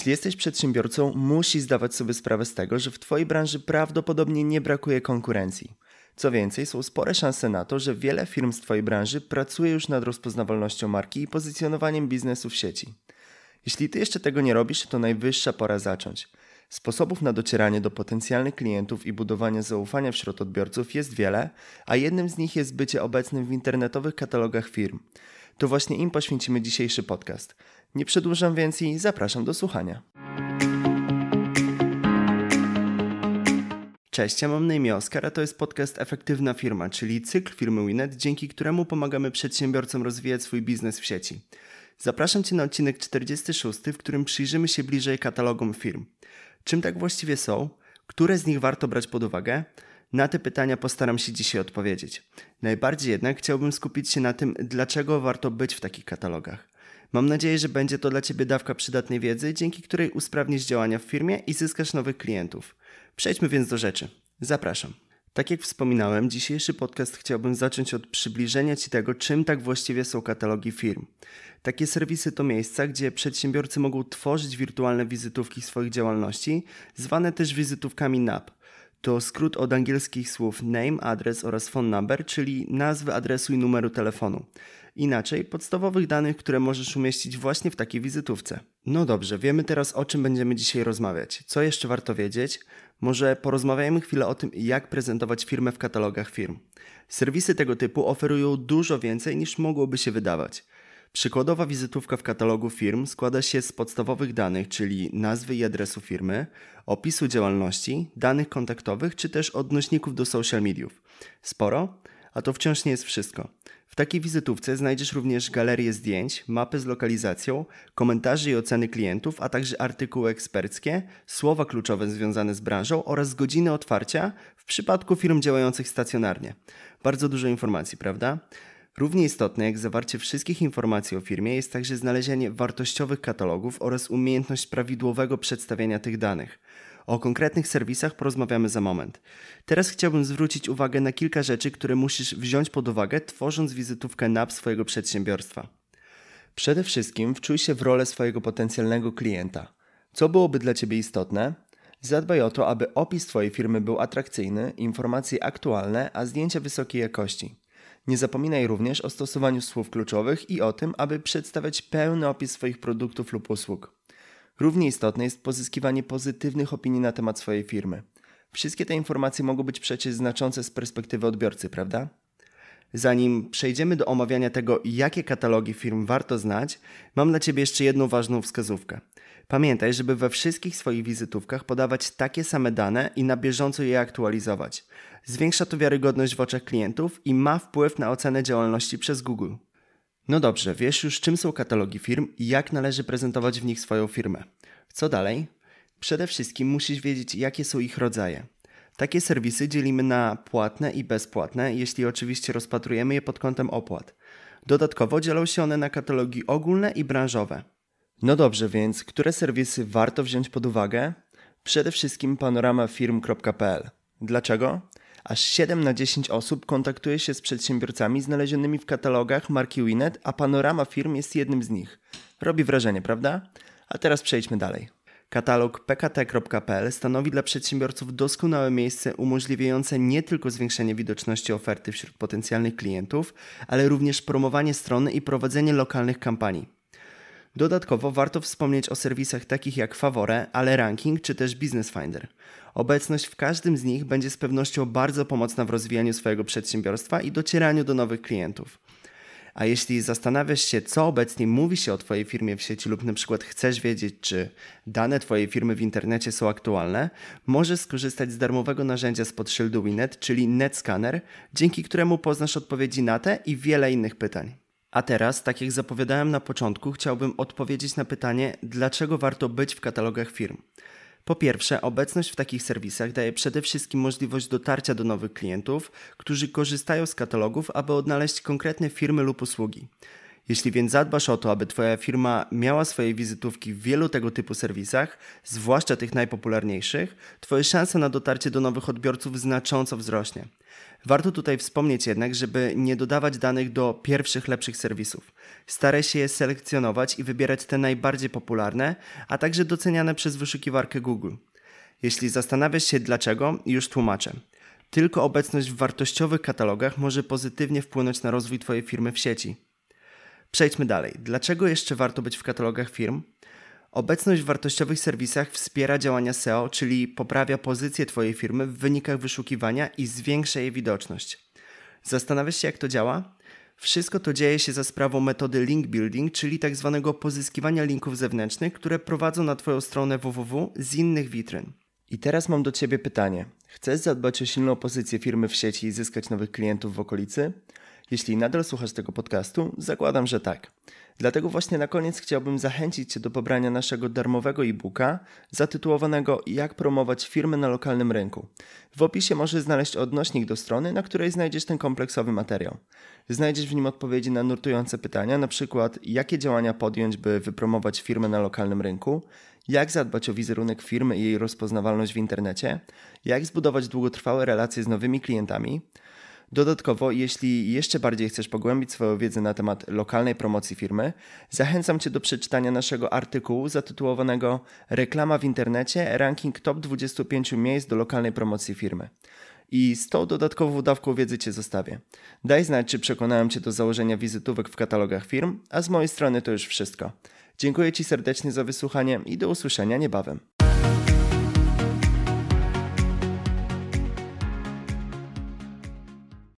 Jeśli jesteś przedsiębiorcą, musisz zdawać sobie sprawę z tego, że w Twojej branży prawdopodobnie nie brakuje konkurencji. Co więcej, są spore szanse na to, że wiele firm z Twojej branży pracuje już nad rozpoznawalnością marki i pozycjonowaniem biznesu w sieci. Jeśli Ty jeszcze tego nie robisz, to najwyższa pora zacząć. Sposobów na docieranie do potencjalnych klientów i budowanie zaufania wśród odbiorców jest wiele, a jednym z nich jest bycie obecnym w internetowych katalogach firm. To właśnie im poświęcimy dzisiejszy podcast. Nie przedłużam więc i zapraszam do słuchania. Cześć, ja mam na imię Oskar, a to jest podcast Efektywna Firma, czyli cykl firmy Winet, dzięki któremu pomagamy przedsiębiorcom rozwijać swój biznes w sieci. Zapraszam Cię na odcinek 46, w którym przyjrzymy się bliżej katalogom firm. Czym tak właściwie są? Które z nich warto brać pod uwagę? Na te pytania postaram się dzisiaj odpowiedzieć. Najbardziej jednak chciałbym skupić się na tym, dlaczego warto być w takich katalogach. Mam nadzieję, że będzie to dla Ciebie dawka przydatnej wiedzy, dzięki której usprawnisz działania w firmie i zyskasz nowych klientów. Przejdźmy więc do rzeczy. Zapraszam. Tak jak wspominałem, dzisiejszy podcast chciałbym zacząć od przybliżenia Ci tego, czym tak właściwie są katalogi firm. Takie serwisy to miejsca, gdzie przedsiębiorcy mogą tworzyć wirtualne wizytówki swoich działalności, zwane też wizytówkami NAP. To skrót od angielskich słów name, adres oraz phone number, czyli nazwy adresu i numeru telefonu. Inaczej, podstawowych danych, które możesz umieścić właśnie w takiej wizytówce. No dobrze, wiemy teraz o czym będziemy dzisiaj rozmawiać. Co jeszcze warto wiedzieć? Może porozmawiajmy chwilę o tym, jak prezentować firmę w katalogach firm. Serwisy tego typu oferują dużo więcej niż mogłoby się wydawać. Przykładowa wizytówka w katalogu firm składa się z podstawowych danych, czyli nazwy i adresu firmy, opisu działalności, danych kontaktowych czy też odnośników do social mediów. Sporo? A to wciąż nie jest wszystko. W takiej wizytówce znajdziesz również galerię zdjęć, mapy z lokalizacją, komentarze i oceny klientów, a także artykuły eksperckie, słowa kluczowe związane z branżą oraz godziny otwarcia w przypadku firm działających stacjonarnie. Bardzo dużo informacji, prawda? Równie istotne jak zawarcie wszystkich informacji o firmie jest także znalezienie wartościowych katalogów oraz umiejętność prawidłowego przedstawiania tych danych. O konkretnych serwisach porozmawiamy za moment. Teraz chciałbym zwrócić uwagę na kilka rzeczy, które musisz wziąć pod uwagę, tworząc wizytówkę NAP swojego przedsiębiorstwa. Przede wszystkim wczuj się w rolę swojego potencjalnego klienta. Co byłoby dla Ciebie istotne? Zadbaj o to, aby opis Twojej firmy był atrakcyjny, informacje aktualne, a zdjęcia wysokiej jakości. Nie zapominaj również o stosowaniu słów kluczowych i o tym, aby przedstawiać pełny opis swoich produktów lub usług. Równie istotne jest pozyskiwanie pozytywnych opinii na temat swojej firmy. Wszystkie te informacje mogą być przecież znaczące z perspektywy odbiorcy, prawda? Zanim przejdziemy do omawiania tego, jakie katalogi firm warto znać, mam dla Ciebie jeszcze jedną ważną wskazówkę. Pamiętaj, żeby we wszystkich swoich wizytówkach podawać takie same dane i na bieżąco je aktualizować. Zwiększa to wiarygodność w oczach klientów i ma wpływ na ocenę działalności przez Google. No dobrze, wiesz już czym są katalogi firm i jak należy prezentować w nich swoją firmę. Co dalej? Przede wszystkim musisz wiedzieć, jakie są ich rodzaje. Takie serwisy dzielimy na płatne i bezpłatne, jeśli oczywiście rozpatrujemy je pod kątem opłat. Dodatkowo dzielą się one na katalogi ogólne i branżowe. No dobrze, więc które serwisy warto wziąć pod uwagę? Przede wszystkim panoramafirm.pl. Dlaczego? Aż 7 na 10 osób kontaktuje się z przedsiębiorcami znalezionymi w katalogach marki Winet, a panorama firm jest jednym z nich. Robi wrażenie, prawda? A teraz przejdźmy dalej. Katalog pkt.pl stanowi dla przedsiębiorców doskonałe miejsce umożliwiające nie tylko zwiększenie widoczności oferty wśród potencjalnych klientów, ale również promowanie strony i prowadzenie lokalnych kampanii. Dodatkowo warto wspomnieć o serwisach takich jak Favore, Ale Ranking czy też Business Finder. Obecność w każdym z nich będzie z pewnością bardzo pomocna w rozwijaniu swojego przedsiębiorstwa i docieraniu do nowych klientów. A jeśli zastanawiasz się, co obecnie mówi się o Twojej firmie w sieci, lub na przykład chcesz wiedzieć, czy dane Twojej firmy w internecie są aktualne, możesz skorzystać z darmowego narzędzia spod szyldu Winet, czyli NetScanner, dzięki któremu poznasz odpowiedzi na te i wiele innych pytań. A teraz, tak jak zapowiadałem na początku, chciałbym odpowiedzieć na pytanie, dlaczego warto być w katalogach firm. Po pierwsze, obecność w takich serwisach daje przede wszystkim możliwość dotarcia do nowych klientów, którzy korzystają z katalogów, aby odnaleźć konkretne firmy lub usługi. Jeśli więc zadbasz o to, aby Twoja firma miała swoje wizytówki w wielu tego typu serwisach, zwłaszcza tych najpopularniejszych, Twoje szanse na dotarcie do nowych odbiorców znacząco wzrośnie. Warto tutaj wspomnieć jednak, żeby nie dodawać danych do pierwszych lepszych serwisów. Staraj się je selekcjonować i wybierać te najbardziej popularne, a także doceniane przez wyszukiwarkę Google. Jeśli zastanawiasz się dlaczego, już tłumaczę. Tylko obecność w wartościowych katalogach może pozytywnie wpłynąć na rozwój Twojej firmy w sieci. Przejdźmy dalej. Dlaczego jeszcze warto być w katalogach firm? Obecność w wartościowych serwisach wspiera działania SEO, czyli poprawia pozycję Twojej firmy w wynikach wyszukiwania i zwiększa jej widoczność. Zastanawiasz się, jak to działa? Wszystko to dzieje się za sprawą metody link building, czyli tak zwanego pozyskiwania linków zewnętrznych, które prowadzą na Twoją stronę www z innych witryn. I teraz mam do Ciebie pytanie. Chcesz zadbać o silną pozycję firmy w sieci i zyskać nowych klientów w okolicy? Jeśli nadal słuchasz tego podcastu, zakładam, że tak. Dlatego właśnie na koniec chciałbym zachęcić Cię do pobrania naszego darmowego e-booka zatytułowanego Jak promować firmy na lokalnym rynku. W opisie możesz znaleźć odnośnik do strony, na której znajdziesz ten kompleksowy materiał. Znajdziesz w nim odpowiedzi na nurtujące pytania, przykład jakie działania podjąć, by wypromować firmę na lokalnym rynku, jak zadbać o wizerunek firmy i jej rozpoznawalność w internecie, jak zbudować długotrwałe relacje z nowymi klientami, Dodatkowo, jeśli jeszcze bardziej chcesz pogłębić swoją wiedzę na temat lokalnej promocji firmy, zachęcam Cię do przeczytania naszego artykułu zatytułowanego Reklama w internecie ranking top 25 miejsc do lokalnej promocji firmy. I z tą dodatkową dawką wiedzy Cię zostawię. Daj znać, czy przekonałem Cię do założenia wizytówek w katalogach firm, a z mojej strony to już wszystko. Dziękuję Ci serdecznie za wysłuchanie i do usłyszenia niebawem.